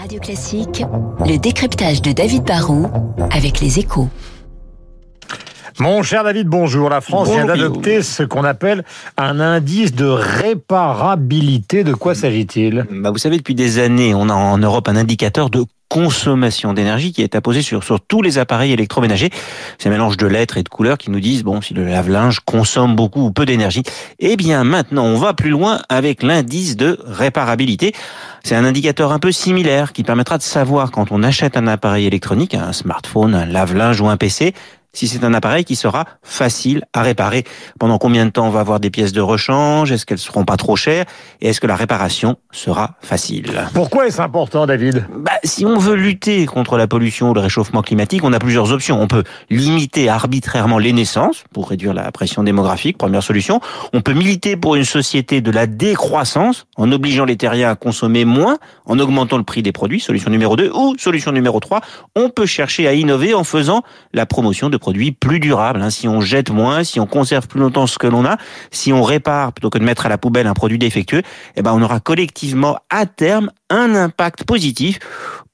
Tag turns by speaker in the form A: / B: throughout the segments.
A: Radio Classique, le décryptage de David Barrault avec les échos.
B: Mon cher David, bonjour. La France vient d'adopter ce qu'on appelle un indice de réparabilité. De quoi s'agit-il?
C: Bah Vous savez, depuis des années, on a en Europe un indicateur de consommation d'énergie qui est apposé sur, sur tous les appareils électroménagers. C'est un mélange de lettres et de couleurs qui nous disent, bon, si le lave-linge consomme beaucoup ou peu d'énergie. Eh bien, maintenant, on va plus loin avec l'indice de réparabilité. C'est un indicateur un peu similaire qui permettra de savoir quand on achète un appareil électronique, un smartphone, un lave-linge ou un PC, si c'est un appareil qui sera facile à réparer. Pendant combien de temps on va avoir des pièces de rechange? Est-ce qu'elles seront pas trop chères? Et est-ce que la réparation sera facile?
B: Pourquoi est-ce important, David?
C: Bah, Si on veut lutter contre la pollution ou le réchauffement climatique, on a plusieurs options. On peut limiter arbitrairement les naissances pour réduire la pression démographique, première solution. On peut militer pour une société de la décroissance en obligeant les terriens à consommer moins, en augmentant le prix des produits, solution numéro 2. Ou solution numéro 3, on peut chercher à innover en faisant la promotion de produits plus durables. Hein. Si on jette moins, si on conserve plus longtemps ce que l'on a, si on répare plutôt que de mettre à la poubelle un produit défectueux, eh ben on aura collectivement à terme un impact positif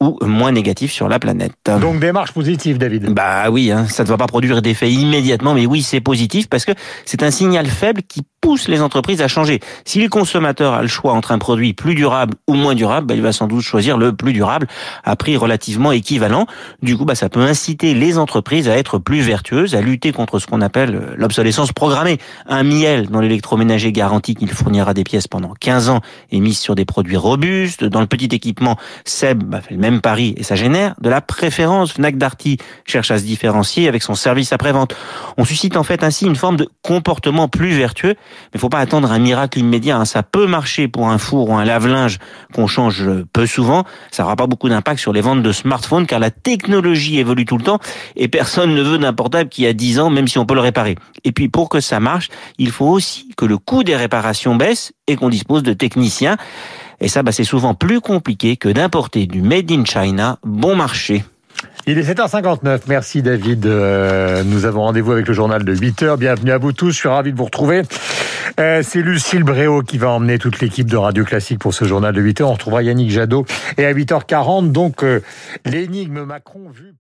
C: ou moins négatif sur la planète.
B: Donc démarche positive, David.
C: Bah oui, hein, ça ne va pas produire d'effet immédiatement, mais oui, c'est positif parce que c'est un signal faible qui pousse les entreprises à changer. Si le consommateur a le choix entre un produit plus durable ou moins durable, bah, il va sans doute choisir le plus durable à prix relativement équivalent. Du coup, bah, ça peut inciter les entreprises à être plus vertueuses, à lutter contre ce qu'on appelle l'obsolescence programmée. Un miel dans l'électroménager garantit qu'il fournira des pièces pendant 15 ans et mise sur des produits robustes. Dans le petit équipement, Seb fait le même pari et ça génère de la préférence. Fnac Darty cherche à se différencier avec son service après-vente. On suscite en fait ainsi une forme de comportement plus vertueux mais faut pas attendre un miracle immédiat. Hein. Ça peut marcher pour un four ou un lave-linge qu'on change peu souvent. Ça n'aura pas beaucoup d'impact sur les ventes de smartphones car la technologie évolue tout le temps et personne ne veut d'un portable qui a 10 ans même si on peut le réparer. Et puis pour que ça marche, il faut aussi que le coût des réparations baisse et qu'on dispose de techniciens. Et ça, bah, c'est souvent plus compliqué que d'importer du Made in China bon marché.
B: Il est 7h59. Merci David. Euh, nous avons rendez-vous avec le journal de 8h. Bienvenue à vous tous. Je suis ravi de vous retrouver. Euh, c'est Lucille Bréau qui va emmener toute l'équipe de Radio Classique pour ce journal de 8h. On retrouvera Yannick Jadot. Et à 8h40, donc, euh, l'énigme Macron vue